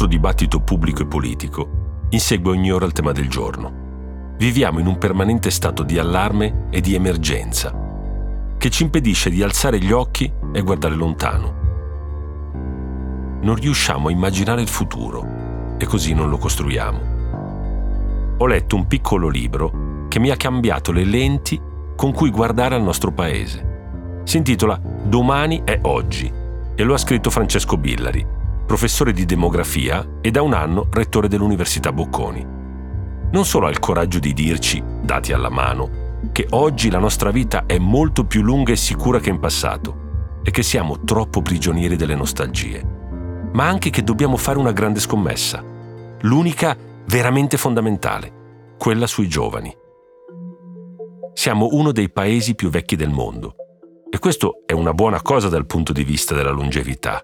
Nostro dibattito pubblico e politico insegue ogni ora il tema del giorno. Viviamo in un permanente stato di allarme e di emergenza che ci impedisce di alzare gli occhi e guardare lontano. Non riusciamo a immaginare il futuro e così non lo costruiamo. Ho letto un piccolo libro che mi ha cambiato le lenti con cui guardare al nostro paese. Si intitola Domani è oggi e lo ha scritto Francesco Billari, professore di demografia e da un anno rettore dell'Università Bocconi. Non solo ha il coraggio di dirci, dati alla mano, che oggi la nostra vita è molto più lunga e sicura che in passato e che siamo troppo prigionieri delle nostalgie, ma anche che dobbiamo fare una grande scommessa, l'unica veramente fondamentale, quella sui giovani. Siamo uno dei paesi più vecchi del mondo e questo è una buona cosa dal punto di vista della longevità.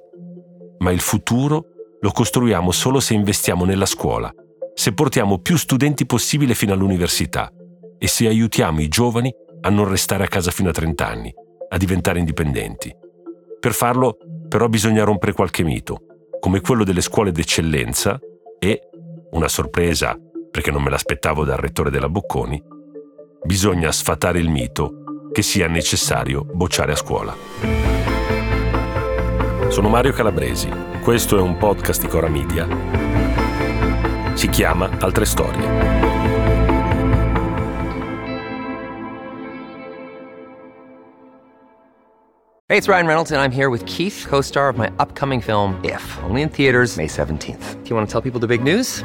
Ma il futuro lo costruiamo solo se investiamo nella scuola, se portiamo più studenti possibile fino all'università e se aiutiamo i giovani a non restare a casa fino a 30 anni, a diventare indipendenti. Per farlo però bisogna rompere qualche mito, come quello delle scuole d'eccellenza e, una sorpresa perché non me l'aspettavo dal rettore della Bocconi, bisogna sfatare il mito che sia necessario bocciare a scuola. Sono Mario Calabresi, questo è un podcast di Cora Media. Si chiama Altre Storie. Hey, it's Ryan Reynolds, and I'm here with Keith, co star of my upcoming film, If, only in theaters, May 17th. Do you want to tell people the big news?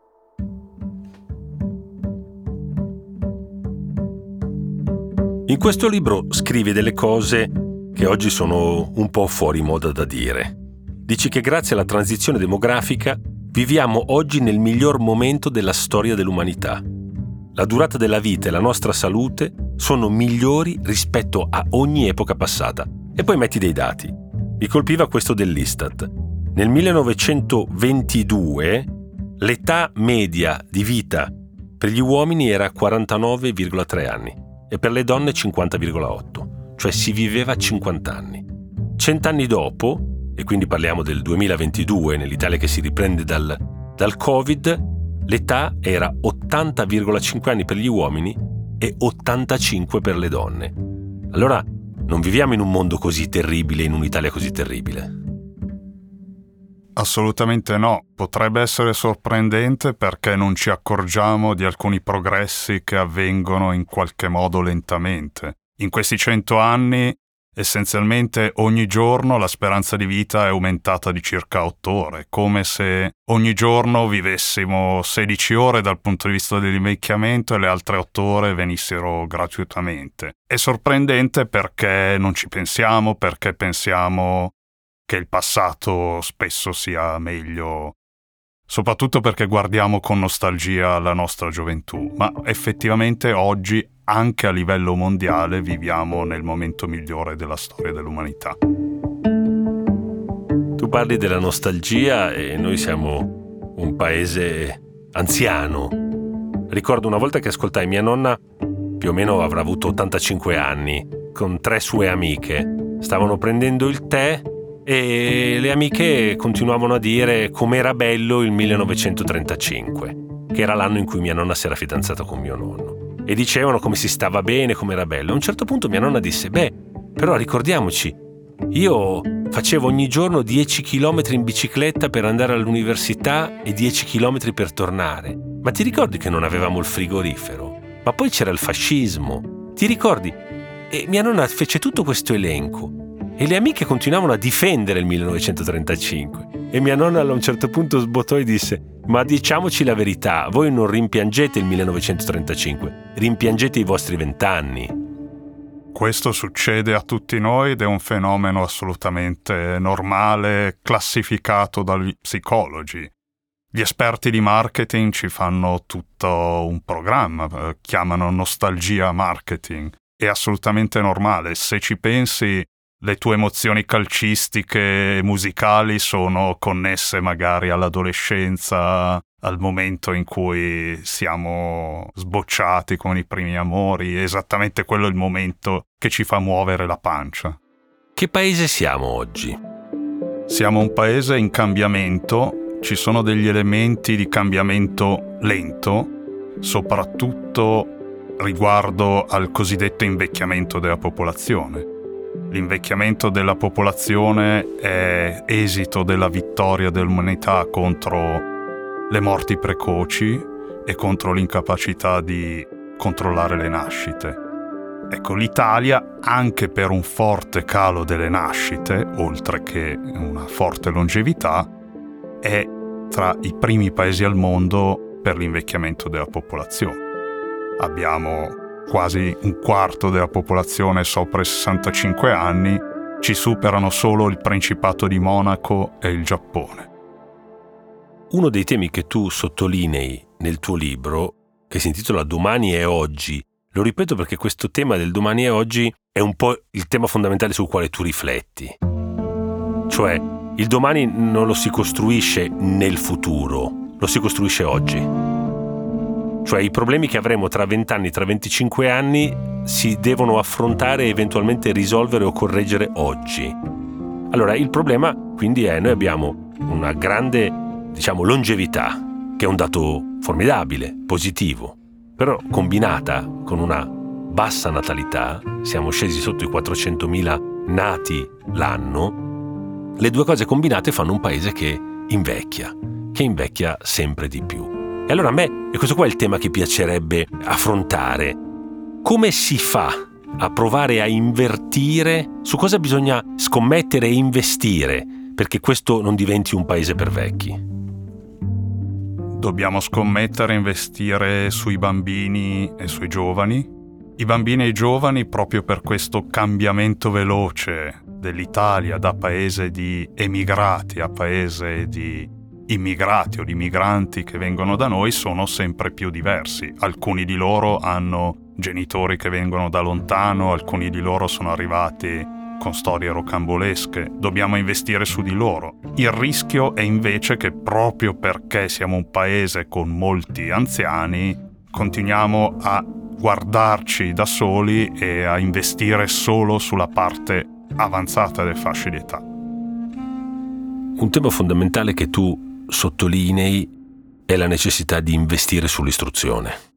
In questo libro scrivi delle cose che oggi sono un po' fuori moda da dire. Dici che grazie alla transizione demografica viviamo oggi nel miglior momento della storia dell'umanità. La durata della vita e la nostra salute sono migliori rispetto a ogni epoca passata. E poi metti dei dati. Mi colpiva questo dell'Istat. Nel 1922 l'età media di vita per gli uomini era 49,3 anni e per le donne 50,8, cioè si viveva 50 anni. Cent'anni dopo, e quindi parliamo del 2022, nell'Italia che si riprende dal, dal Covid, l'età era 80,5 anni per gli uomini e 85 per le donne. Allora non viviamo in un mondo così terribile, in un'Italia così terribile. Assolutamente no, potrebbe essere sorprendente perché non ci accorgiamo di alcuni progressi che avvengono in qualche modo lentamente. In questi cento anni, essenzialmente ogni giorno la speranza di vita è aumentata di circa otto ore, come se ogni giorno vivessimo 16 ore dal punto di vista dell'invecchiamento e le altre otto ore venissero gratuitamente. È sorprendente perché non ci pensiamo, perché pensiamo che il passato spesso sia meglio, soprattutto perché guardiamo con nostalgia la nostra gioventù, ma effettivamente oggi anche a livello mondiale viviamo nel momento migliore della storia dell'umanità. Tu parli della nostalgia e noi siamo un paese anziano. Ricordo una volta che ascoltai mia nonna, più o meno avrà avuto 85 anni, con tre sue amiche. Stavano prendendo il tè e le amiche continuavano a dire com'era bello il 1935, che era l'anno in cui mia nonna si era fidanzata con mio nonno. E dicevano come si stava bene, com'era bello. A un certo punto mia nonna disse, beh, però ricordiamoci, io facevo ogni giorno 10 km in bicicletta per andare all'università e 10 km per tornare. Ma ti ricordi che non avevamo il frigorifero? Ma poi c'era il fascismo. Ti ricordi? E mia nonna fece tutto questo elenco e le amiche continuavano a difendere il 1935. E mia nonna a un certo punto sbottò e disse: Ma diciamoci la verità, voi non rimpiangete il 1935, rimpiangete i vostri vent'anni. Questo succede a tutti noi ed è un fenomeno assolutamente normale, classificato dagli psicologi. Gli esperti di marketing ci fanno tutto un programma, eh, chiamano nostalgia marketing. È assolutamente normale. Se ci pensi, le tue emozioni calcistiche e musicali sono connesse magari all'adolescenza, al momento in cui siamo sbocciati con i primi amori, esattamente quello è il momento che ci fa muovere la pancia. Che paese siamo oggi? Siamo un paese in cambiamento ci sono degli elementi di cambiamento lento, soprattutto riguardo al cosiddetto invecchiamento della popolazione. L'invecchiamento della popolazione è esito della vittoria dell'umanità contro le morti precoci e contro l'incapacità di controllare le nascite. Ecco, l'Italia, anche per un forte calo delle nascite, oltre che una forte longevità, è tra i primi paesi al mondo per l'invecchiamento della popolazione. Abbiamo quasi un quarto della popolazione sopra i 65 anni, ci superano solo il Principato di Monaco e il Giappone. Uno dei temi che tu sottolinei nel tuo libro, che si intitola Domani e oggi, lo ripeto perché questo tema del domani e oggi è un po' il tema fondamentale sul quale tu rifletti. Cioè, il domani non lo si costruisce nel futuro, lo si costruisce oggi. Cioè i problemi che avremo tra 20 anni, tra 25 anni, si devono affrontare e eventualmente risolvere o correggere oggi. Allora, il problema quindi è noi abbiamo una grande, diciamo, longevità, che è un dato formidabile, positivo, però combinata con una bassa natalità, siamo scesi sotto i 400.000 nati l'anno, le due cose combinate fanno un paese che invecchia, che invecchia sempre di più. E allora a me, e questo qua è il tema che piacerebbe affrontare, come si fa a provare a invertire su cosa bisogna scommettere e investire perché questo non diventi un paese per vecchi? Dobbiamo scommettere e investire sui bambini e sui giovani. I bambini e i giovani proprio per questo cambiamento veloce dell'Italia da paese di emigrati a paese di immigrati o di migranti che vengono da noi sono sempre più diversi. Alcuni di loro hanno genitori che vengono da lontano, alcuni di loro sono arrivati con storie rocambolesche, dobbiamo investire su di loro. Il rischio è invece che proprio perché siamo un paese con molti anziani, continuiamo a guardarci da soli e a investire solo sulla parte avanzata del fasce di età. Un tema fondamentale che tu sottolinei è la necessità di investire sull'istruzione.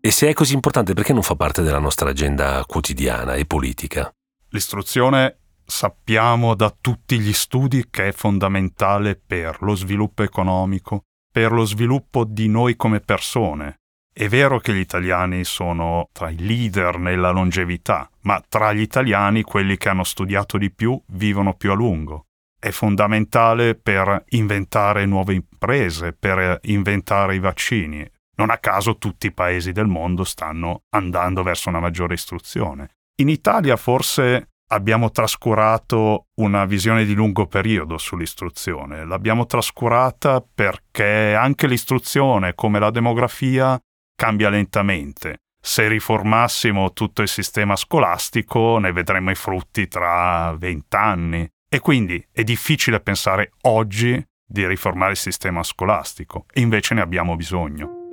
E se è così importante, perché non fa parte della nostra agenda quotidiana e politica? L'istruzione sappiamo da tutti gli studi che è fondamentale per lo sviluppo economico, per lo sviluppo di noi come persone, è vero che gli italiani sono tra i leader nella longevità, ma tra gli italiani quelli che hanno studiato di più vivono più a lungo. È fondamentale per inventare nuove imprese, per inventare i vaccini. Non a caso tutti i paesi del mondo stanno andando verso una maggiore istruzione. In Italia forse abbiamo trascurato una visione di lungo periodo sull'istruzione. L'abbiamo trascurata perché anche l'istruzione, come la demografia, cambia lentamente. Se riformassimo tutto il sistema scolastico ne vedremmo i frutti tra vent'anni. E quindi è difficile pensare oggi di riformare il sistema scolastico, e invece ne abbiamo bisogno.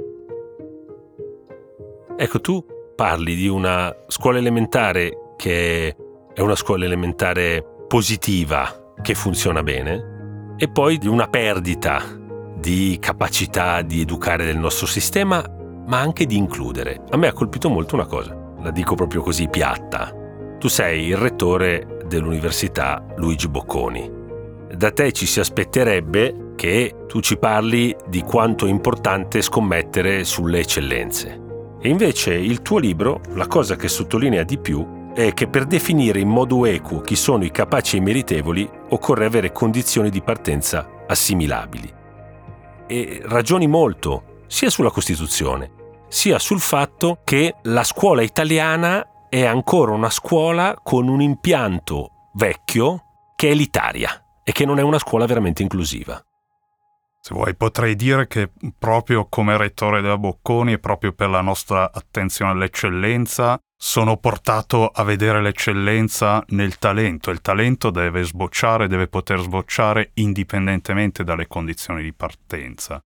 Ecco, tu parli di una scuola elementare che è una scuola elementare positiva, che funziona bene, e poi di una perdita di capacità di educare del nostro sistema ma anche di includere. A me ha colpito molto una cosa, la dico proprio così piatta. Tu sei il rettore dell'Università Luigi Bocconi. Da te ci si aspetterebbe che tu ci parli di quanto è importante scommettere sulle eccellenze. E invece il tuo libro, la cosa che sottolinea di più, è che per definire in modo equo chi sono i capaci e i meritevoli occorre avere condizioni di partenza assimilabili. E ragioni molto sia sulla Costituzione, sia sul fatto che la scuola italiana è ancora una scuola con un impianto vecchio che è elitaria e che non è una scuola veramente inclusiva. Se vuoi potrei dire che proprio come rettore della Bocconi e proprio per la nostra attenzione all'eccellenza sono portato a vedere l'eccellenza nel talento. Il talento deve sbocciare, deve poter sbocciare indipendentemente dalle condizioni di partenza.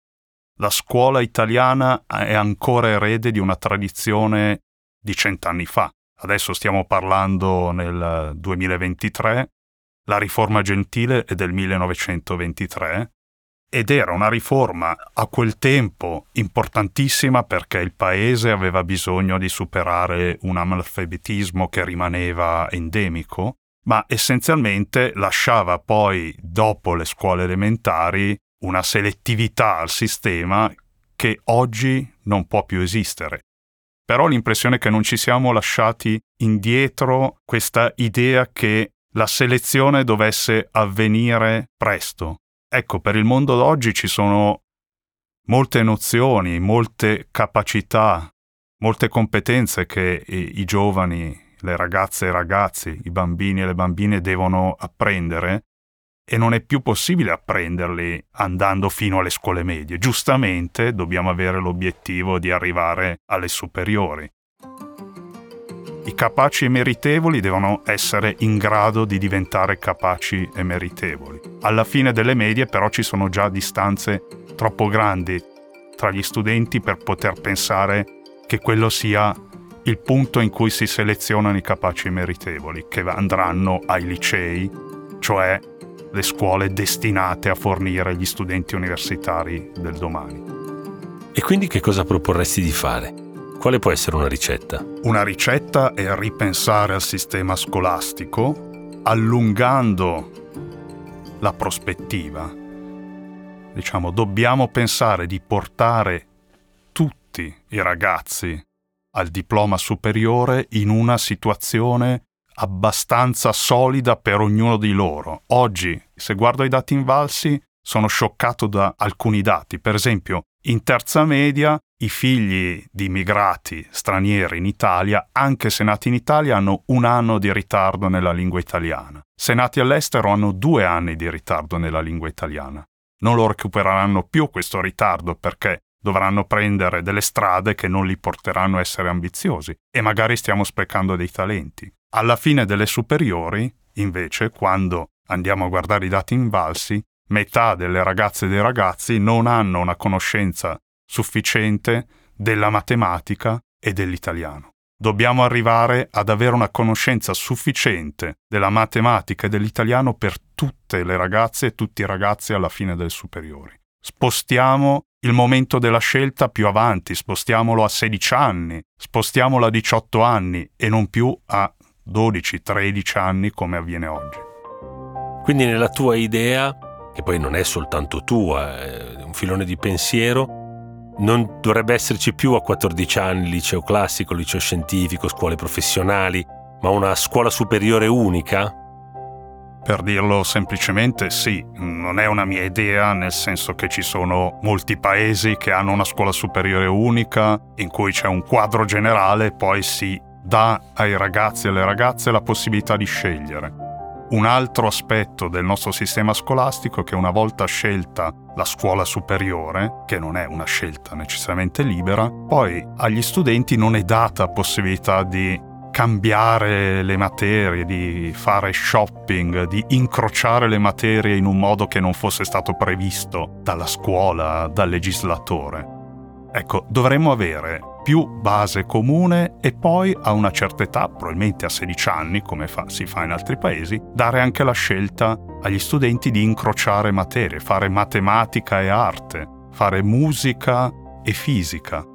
La scuola italiana è ancora erede di una tradizione di cent'anni fa. Adesso stiamo parlando nel 2023, la riforma gentile è del 1923 ed era una riforma a quel tempo importantissima perché il paese aveva bisogno di superare un analfabetismo che rimaneva endemico, ma essenzialmente lasciava poi, dopo le scuole elementari, una selettività al sistema che oggi non può più esistere. Però ho l'impressione che non ci siamo lasciati indietro questa idea che la selezione dovesse avvenire presto, Ecco, per il mondo d'oggi ci sono molte nozioni, molte capacità, molte competenze che i, i giovani, le ragazze e i ragazzi, i bambini e le bambine devono apprendere e non è più possibile apprenderli andando fino alle scuole medie. Giustamente dobbiamo avere l'obiettivo di arrivare alle superiori. I capaci e meritevoli devono essere in grado di diventare capaci e meritevoli. Alla fine delle medie però ci sono già distanze troppo grandi tra gli studenti per poter pensare che quello sia il punto in cui si selezionano i capaci e meritevoli, che andranno ai licei, cioè le scuole destinate a fornire gli studenti universitari del domani. E quindi che cosa proporresti di fare? Quale può essere una ricetta? Una ricetta è ripensare al sistema scolastico allungando la prospettiva. Diciamo, dobbiamo pensare di portare tutti i ragazzi al diploma superiore in una situazione abbastanza solida per ognuno di loro. Oggi, se guardo i dati invalsi, sono scioccato da alcuni dati. Per esempio, in terza media i figli di immigrati stranieri in Italia, anche se nati in Italia, hanno un anno di ritardo nella lingua italiana. Se nati all'estero hanno due anni di ritardo nella lingua italiana. Non lo recupereranno più questo ritardo perché dovranno prendere delle strade che non li porteranno a essere ambiziosi e magari stiamo sprecando dei talenti. Alla fine delle superiori, invece, quando andiamo a guardare i dati invalsi, metà delle ragazze e dei ragazzi non hanno una conoscenza sufficiente della matematica e dell'italiano. Dobbiamo arrivare ad avere una conoscenza sufficiente della matematica e dell'italiano per tutte le ragazze e tutti i ragazzi alla fine delle superiori. Spostiamo il momento della scelta più avanti, spostiamolo a 16 anni, spostiamolo a 18 anni e non più a 12-13 anni come avviene oggi. Quindi nella tua idea, che poi non è soltanto tua, è un filone di pensiero, non dovrebbe esserci più a 14 anni liceo classico, liceo scientifico, scuole professionali, ma una scuola superiore unica? Per dirlo semplicemente sì, non è una mia idea, nel senso che ci sono molti paesi che hanno una scuola superiore unica, in cui c'è un quadro generale poi si dà ai ragazzi e alle ragazze la possibilità di scegliere. Un altro aspetto del nostro sistema scolastico è che una volta scelta la scuola superiore, che non è una scelta necessariamente libera, poi agli studenti non è data possibilità di cambiare le materie, di fare shopping, di incrociare le materie in un modo che non fosse stato previsto dalla scuola, dal legislatore. Ecco, dovremmo avere più base comune e poi a una certa età, probabilmente a 16 anni, come fa, si fa in altri paesi, dare anche la scelta agli studenti di incrociare materie, fare matematica e arte, fare musica e fisica.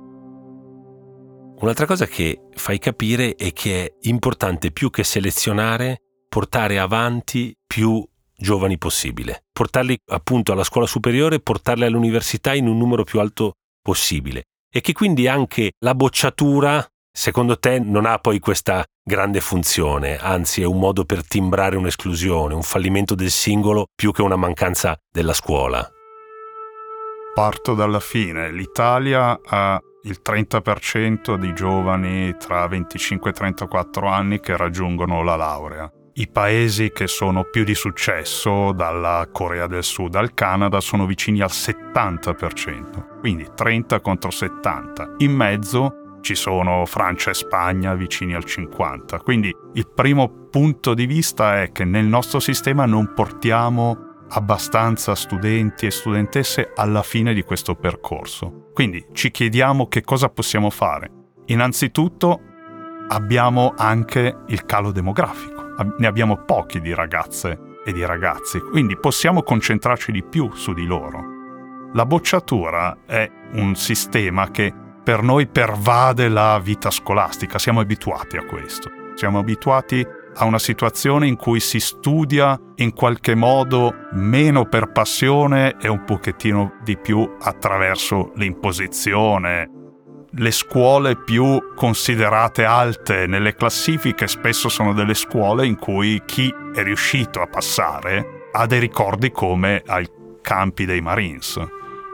Un'altra cosa che fai capire è che è importante più che selezionare, portare avanti più giovani possibile. Portarli appunto alla scuola superiore, portarli all'università in un numero più alto possibile e che quindi anche la bocciatura, secondo te, non ha poi questa grande funzione, anzi è un modo per timbrare un'esclusione, un fallimento del singolo più che una mancanza della scuola. Parto dalla fine. L'Italia ha il 30% di giovani tra 25 e 34 anni che raggiungono la laurea. I paesi che sono più di successo, dalla Corea del Sud al Canada, sono vicini al 70%, quindi 30 contro 70. In mezzo ci sono Francia e Spagna vicini al 50%. Quindi il primo punto di vista è che nel nostro sistema non portiamo abbastanza studenti e studentesse alla fine di questo percorso. Quindi ci chiediamo che cosa possiamo fare. Innanzitutto abbiamo anche il calo demografico ne abbiamo pochi di ragazze e di ragazzi, quindi possiamo concentrarci di più su di loro. La bocciatura è un sistema che per noi pervade la vita scolastica, siamo abituati a questo, siamo abituati a una situazione in cui si studia in qualche modo meno per passione e un pochettino di più attraverso l'imposizione, le scuole più considerate alte nelle classifiche spesso sono delle scuole in cui chi è riuscito a passare ha dei ricordi come ai campi dei Marines.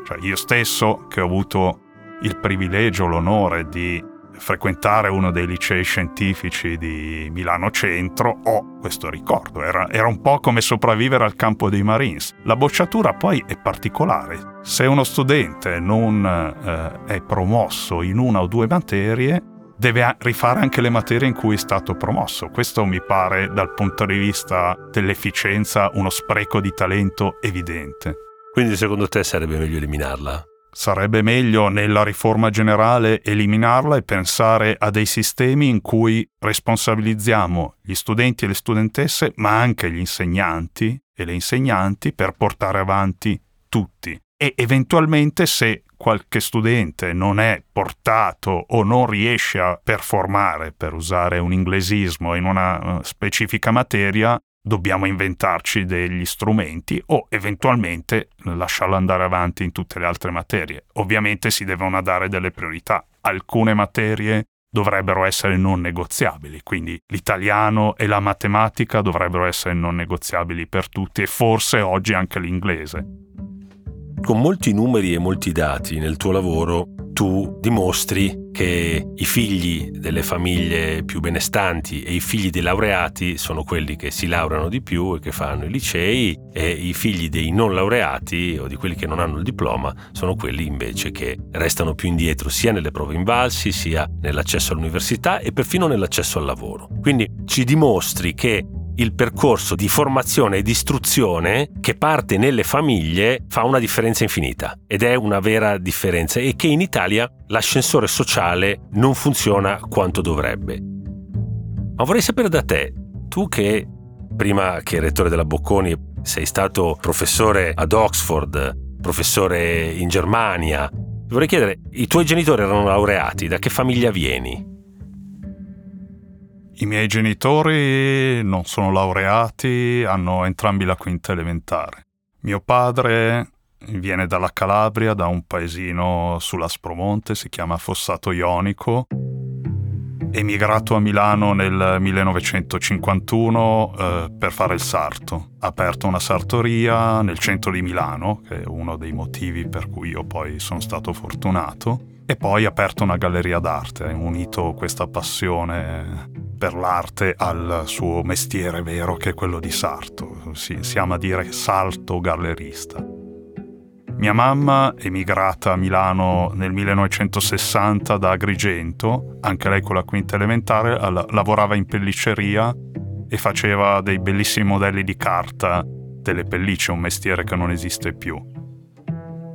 Cioè io stesso che ho avuto il privilegio, l'onore di frequentare uno dei licei scientifici di Milano Centro, ho questo ricordo. Era, era, un po' come sopravvivere al campo dei Marines. La bocciatura poi è particolare. Se uno studente non eh, è promosso in una o due materie, deve rifare anche le materie in cui è stato promosso. Questo mi pare, dal punto di vista dell'efficienza, uno spreco di talento evidente. Quindi secondo te sarebbe meglio eliminarla? Sarebbe meglio nella riforma generale eliminarla e pensare a dei sistemi in cui responsabilizziamo gli studenti e le studentesse, ma anche gli insegnanti e le insegnanti per portare avanti tutti. E eventualmente se qualche studente non è portato o non riesce a performare, per usare un inglesismo, in una eh, specifica materia, dobbiamo inventarci degli strumenti o eventualmente lasciarlo andare avanti in tutte le altre materie. Ovviamente si devono dare delle priorità. Alcune materie dovrebbero essere non negoziabili, quindi l'italiano e la matematica dovrebbero essere non negoziabili per tutti e forse oggi anche l'inglese. Con molti numeri e molti dati nel tuo lavoro tu dimostri che i figli delle famiglie più benestanti e i figli dei laureati sono quelli che si laureano di più e che fanno i licei e i figli dei non laureati o di quelli che non hanno il diploma sono quelli invece che restano più indietro sia nelle prove invalsi sia nell'accesso all'università e perfino nell'accesso al lavoro. Quindi ci dimostri che il percorso di formazione e di istruzione che parte nelle famiglie fa una differenza infinita ed è una vera differenza e che in Italia l'ascensore sociale non funziona quanto dovrebbe. Ma vorrei sapere da te, tu che prima che rettore della Bocconi sei stato professore ad Oxford, professore in Germania, vorrei chiedere, i tuoi genitori erano laureati, da che famiglia vieni? I miei genitori non sono laureati, hanno entrambi la quinta elementare. Mio padre viene dalla Calabria, da un paesino sull'Aspromonte, si chiama Fossato Ionico. Emigrato a Milano nel 1951 eh, per fare il sarto. Ha aperto una sartoria nel centro di Milano, che è uno dei motivi per cui io poi sono stato fortunato e poi ha aperto una galleria d'arte, ha unito questa passione per l'arte al suo mestiere vero che è quello di sarto, si, si ama dire salto gallerista. Mia mamma, emigrata a Milano nel 1960 da Agrigento, anche lei con la quinta elementare, lavorava in pelliceria e faceva dei bellissimi modelli di carta delle pellicce, un mestiere che non esiste più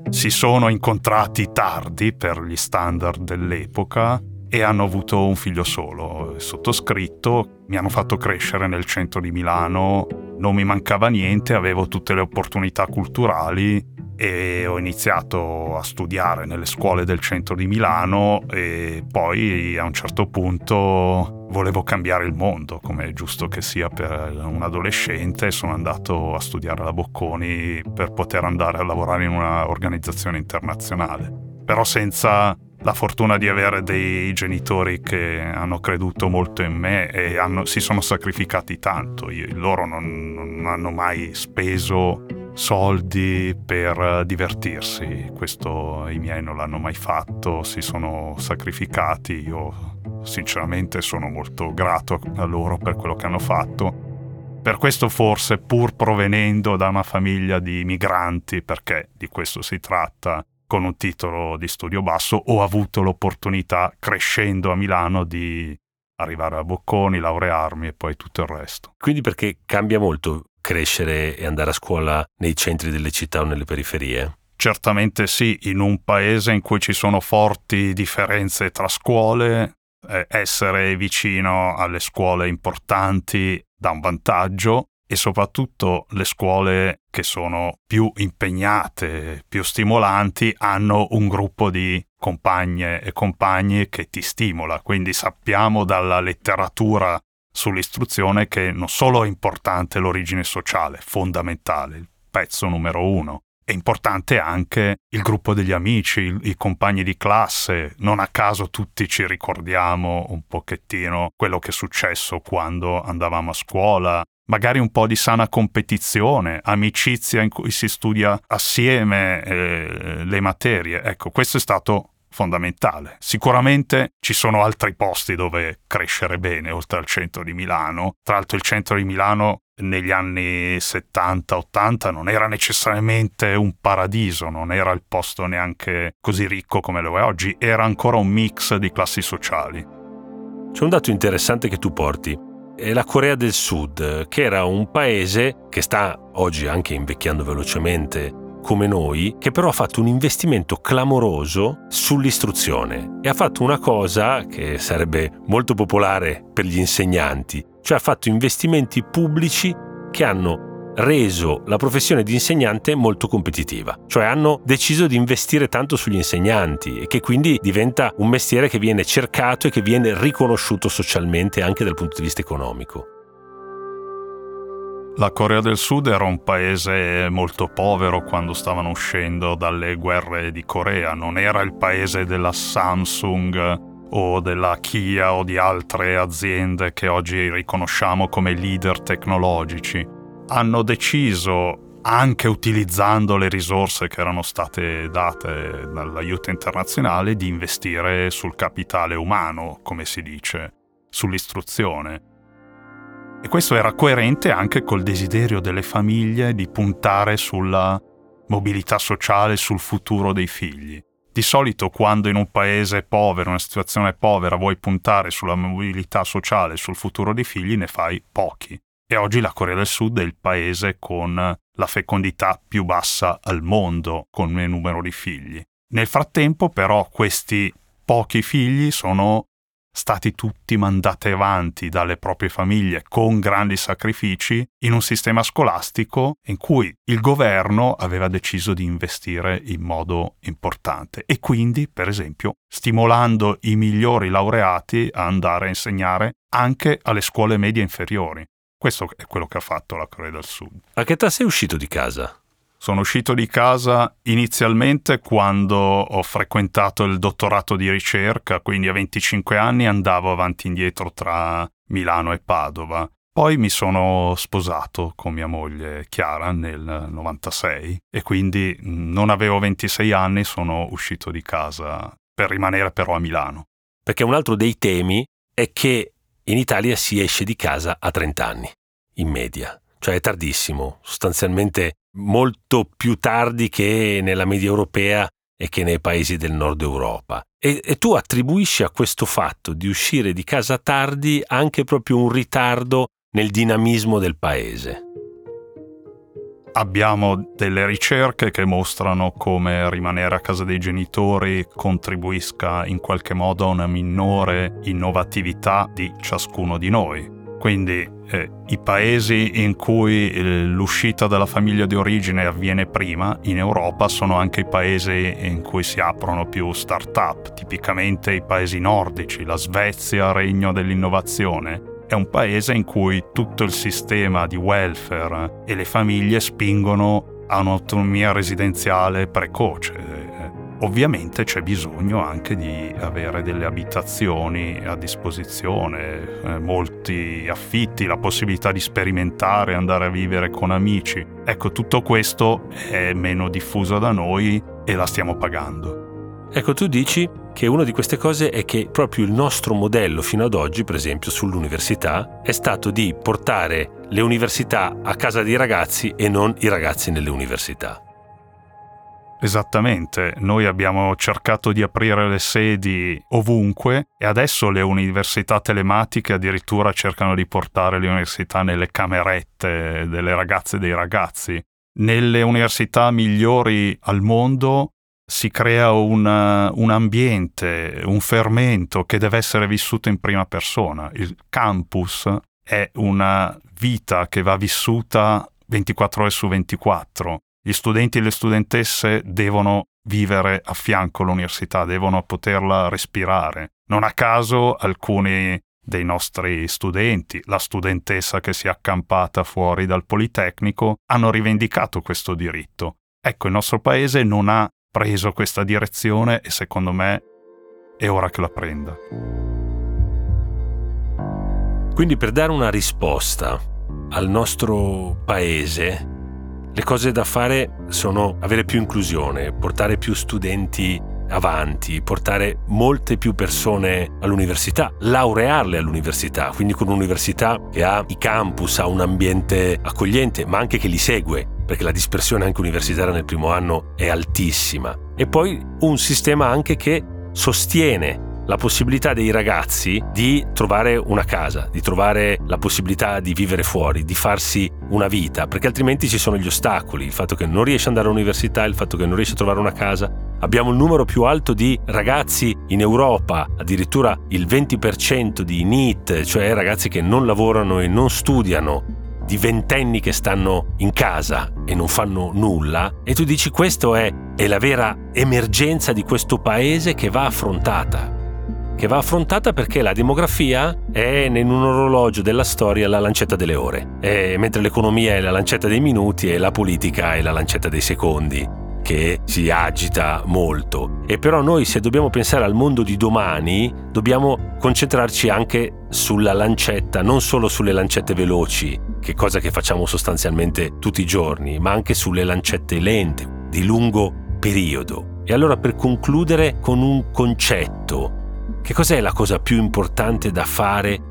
si sono incontrati tardi per gli standard dell'epoca e hanno avuto un figlio solo, sottoscritto, mi hanno fatto crescere nel centro di Milano, non mi mancava niente, avevo tutte le opportunità culturali e ho iniziato a studiare nelle scuole del centro di Milano e poi a un certo punto volevo cambiare il mondo, come è giusto che sia per un adolescente, sono andato a studiare alla Bocconi per poter andare a lavorare in un'organizzazione internazionale, però senza la fortuna di avere dei genitori che hanno creduto molto in me e hanno, si sono sacrificati tanto, Io, loro non, non hanno mai speso soldi per divertirsi. Questo i miei non l'hanno mai fatto, si sono sacrificati. Io sinceramente sono molto grato a loro per quello che hanno fatto. Per questo forse, pur provenendo da una famiglia di migranti, perché di questo si tratta, con un titolo di studio basso, ho avuto l'opportunità, crescendo a Milano, di arrivare a Bocconi, laurearmi e poi tutto il resto. Quindi perché cambia molto crescere e andare a scuola nei centri delle città o nelle periferie? Certamente sì, in un paese in cui ci sono forti differenze tra scuole, eh, essere vicino alle scuole importanti dà un vantaggio e soprattutto le scuole che sono più impegnate, più stimolanti, hanno un gruppo di compagne e compagni che ti stimola. Quindi sappiamo dalla letteratura sull'istruzione che non solo è importante l'origine sociale, fondamentale, il pezzo numero uno, è importante anche il gruppo degli amici, i, i compagni di classe. Non a caso tutti ci ricordiamo un pochettino quello che è successo quando andavamo a scuola, magari un po' di sana competizione, amicizia in cui si studia assieme eh, le materie. Ecco, questo è stato fondamentale. Sicuramente ci sono altri posti dove crescere bene, oltre al centro di Milano. Tra l'altro il centro di Milano negli anni 70-80 non era necessariamente un paradiso, non era il posto neanche così ricco come lo è oggi, era ancora un mix di classi sociali. C'è un dato interessante che tu porti. È la Corea del Sud, che era un paese che sta oggi anche invecchiando velocemente come noi, che però ha fatto un investimento clamoroso sull'istruzione e ha fatto una cosa che sarebbe molto popolare per gli insegnanti, cioè ha fatto investimenti pubblici che hanno reso la professione di insegnante molto competitiva, cioè hanno deciso di investire tanto sugli insegnanti e che quindi diventa un mestiere che viene cercato e che viene riconosciuto socialmente anche dal punto di vista economico. La Corea del Sud era un paese molto povero quando stavano uscendo dalle guerre di Corea, non era il paese della Samsung o della Kia o di altre aziende che oggi riconosciamo come leader tecnologici, hanno deciso, anche utilizzando le risorse che erano state date dall'aiuto internazionale, di investire sul capitale umano, come si dice, sull'istruzione. E questo era coerente anche col desiderio delle famiglie di puntare sulla mobilità sociale, sul futuro dei figli. Di solito quando in un paese povero, in una situazione povera, vuoi puntare sulla mobilità sociale, sul futuro dei figli, ne fai pochi. E oggi la Corea del Sud è il paese con la fecondità più bassa al mondo, con il numero di figli. Nel frattempo però questi pochi figli sono stati tutti mandati avanti dalle proprie famiglie con grandi sacrifici in un sistema scolastico in cui il governo aveva deciso di investire in modo importante e quindi, per esempio, stimolando i migliori laureati a andare a insegnare anche alle scuole medie inferiori. Questo è quello che ha fatto la Corea del Sud. A che età sei uscito di casa? Sono uscito di casa inizialmente quando ho frequentato il dottorato di ricerca, quindi a 25 anni andavo avanti e indietro tra Milano e Padova. Poi mi sono sposato con mia moglie Chiara nel 96 e quindi non avevo 26 anni, sono uscito di casa per rimanere però a Milano. Perché un altro dei temi è che in Italia si esce di casa a 30 anni, in media, cioè è tardissimo, sostanzialmente molto più tardi che nella media europea e che nei paesi del nord Europa. E, e, tu attribuisci a questo fatto di uscire di casa tardi anche proprio un ritardo nel dinamismo del paese. Abbiamo delle ricerche che mostrano come rimanere a casa dei genitori contribuisca in qualche modo a una minore innovatività di ciascuno di noi. Quindi eh, i paesi in cui eh, l'uscita dalla famiglia di origine avviene prima in Europa sono anche i paesi in cui si aprono più start-up, tipicamente i paesi nordici, la Svezia, regno dell'innovazione. È un paese in cui tutto il sistema di welfare e le famiglie spingono a un'autonomia residenziale precoce Ovviamente c'è bisogno anche di avere delle abitazioni a disposizione, eh, molti affitti, la possibilità di sperimentare, andare a vivere con amici. Ecco, tutto questo è meno diffuso da noi e la stiamo pagando. Ecco, tu dici che una di queste cose è che proprio il nostro modello fino ad oggi, per esempio sull'università, è stato di portare le università a casa dei ragazzi e non i ragazzi nelle università. Esattamente, noi abbiamo cercato di aprire le sedi ovunque e adesso le università telematiche addirittura cercano di portare le università nelle camerette delle ragazze e dei ragazzi. Nelle università migliori al mondo si crea una, un ambiente, un fermento che deve essere vissuto in prima persona. Il campus è una vita che va vissuta 24 ore su 24 gli studenti e le studentesse devono vivere a fianco all'università, devono poterla respirare. Non a caso alcuni dei nostri studenti, la studentessa che si è accampata fuori dal Politecnico, hanno rivendicato questo diritto. Ecco, il nostro paese non ha preso questa direzione e secondo me è ora che la prenda. Quindi per dare una risposta al nostro paese le cose da fare sono avere più inclusione, portare più studenti avanti, portare molte più persone all'università, laurearle all'università, quindi con un'università che ha i campus, ha un ambiente accogliente, ma anche che li segue, perché la dispersione anche universitaria nel primo anno è altissima. E poi un sistema anche che sostiene la possibilità dei ragazzi di trovare una casa, di trovare la possibilità di vivere fuori, di farsi una vita, perché altrimenti ci sono gli ostacoli, il fatto che non riesci ad andare all'università, il fatto che non riesci a trovare una casa. Abbiamo il numero più alto di ragazzi in Europa, addirittura il 20% di NEET, cioè ragazzi che non lavorano e non studiano, di ventenni che stanno in casa e non fanno nulla, e tu dici questa è, è la vera emergenza di questo paese che va affrontata che va affrontata perché la demografia è in un orologio della storia la lancetta delle ore, mentre l'economia è la lancetta dei minuti e la politica è la lancetta dei secondi che si agita molto. E però noi se dobbiamo pensare al mondo di domani, dobbiamo concentrarci anche sulla lancetta, non solo sulle lancette veloci, che cosa che facciamo sostanzialmente tutti i giorni, ma anche sulle lancette lente, di lungo periodo. E allora per concludere con un concetto che cos'è la cosa più importante da fare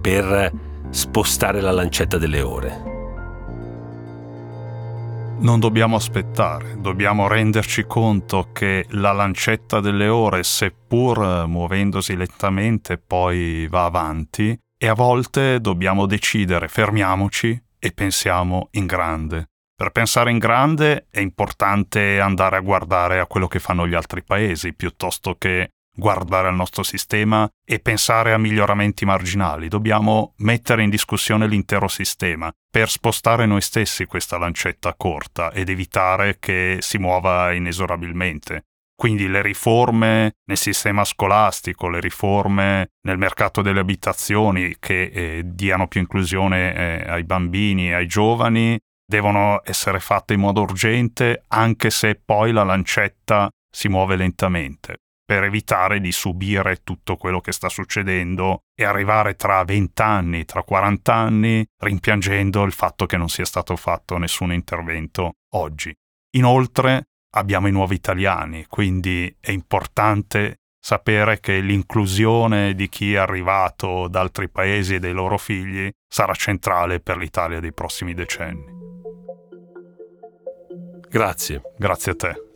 per spostare la lancetta delle ore? Non dobbiamo aspettare, dobbiamo renderci conto che la lancetta delle ore, seppur muovendosi lentamente, poi va avanti e a volte dobbiamo decidere, fermiamoci e pensiamo in grande. Per pensare in grande è importante andare a guardare a quello che fanno gli altri paesi piuttosto che guardare al nostro sistema e pensare a miglioramenti marginali, dobbiamo mettere in discussione l'intero sistema per spostare noi stessi questa lancetta corta ed evitare che si muova inesorabilmente. Quindi le riforme nel sistema scolastico, le riforme nel mercato delle abitazioni che eh, diano più inclusione eh, ai bambini e ai giovani devono essere fatte in modo urgente anche se poi la lancetta si muove lentamente per evitare di subire tutto quello che sta succedendo e arrivare tra 20 anni, tra 40 anni, rimpiangendo il fatto che non sia stato fatto nessun intervento oggi. Inoltre abbiamo i nuovi italiani, quindi è importante sapere che l'inclusione di chi è arrivato da altri paesi e dei loro figli sarà centrale per l'Italia dei prossimi decenni. Grazie. Grazie a te.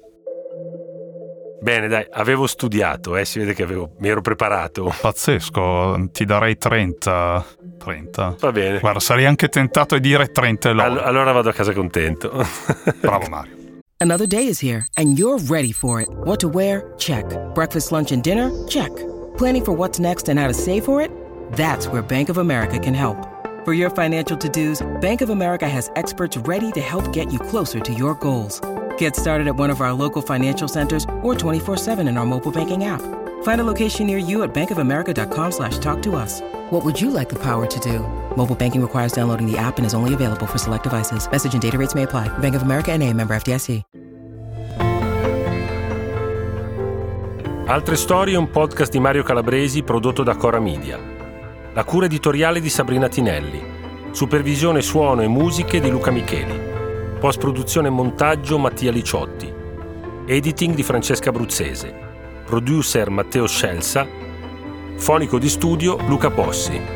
Bene, dai, avevo studiato, eh, si vede che avevo, mi ero preparato. Pazzesco, ti darei 30. 30. Va bene. Guarda, sarei anche tentato di dire 30 loro. All- allora vado a casa contento. Bravo Mario. Another day is here and you're ready for it. What to wear? Check. Breakfast, lunch and dinner? Check. Planning for what's next and how to save for it? That's where Bank of America can help. For your financial to-dos, Bank of America has experts ready to help get you closer to your goals. Get started at one of our local financial centers or 24-7 in our mobile banking app. Find a location near you at bankofamerica.com slash talk to us. What would you like the power to do? Mobile banking requires downloading the app and is only available for select devices. Message and data rates may apply. Bank of America and a member FDIC. Altre storie un podcast di Mario Calabresi prodotto da Cora Media. La cura editoriale di Sabrina Tinelli. Supervisione suono e musiche di Luca Micheli. Post produzione e montaggio Mattia Liciotti. Editing di Francesca Bruzzese. producer Matteo Scelsa, fonico di studio Luca Possi.